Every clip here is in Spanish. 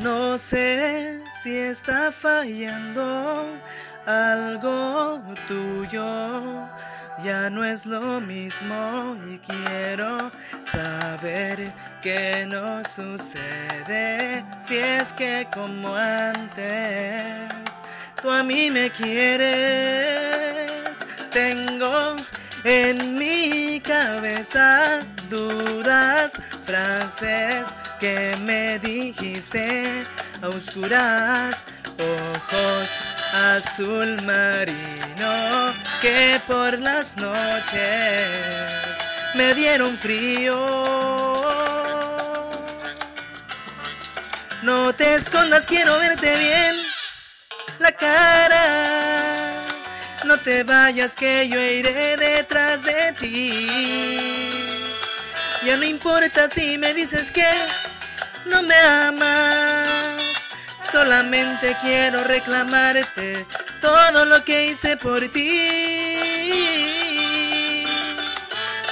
No sé si está fallando algo tuyo. Ya no es lo mismo y quiero saber qué nos sucede. Si es que como antes tú a mí me quieres, tengo en mi cabeza dudas, frases que me dijiste a oscuras, ojos azul marino que por las noches me dieron frío. No te escondas, quiero verte bien la cara te vayas que yo iré detrás de ti. Ya no importa si me dices que no me amas. Solamente quiero reclamarte todo lo que hice por ti.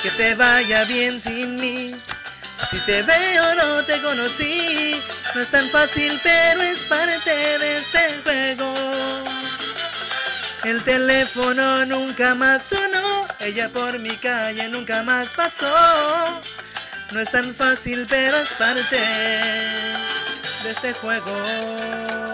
Que te vaya bien sin mí. Si te veo no te conocí. No es tan fácil, pero es parte de este juego. El teléfono nunca más sonó, ella por mi calle nunca más pasó. No es tan fácil, pero es parte de este juego.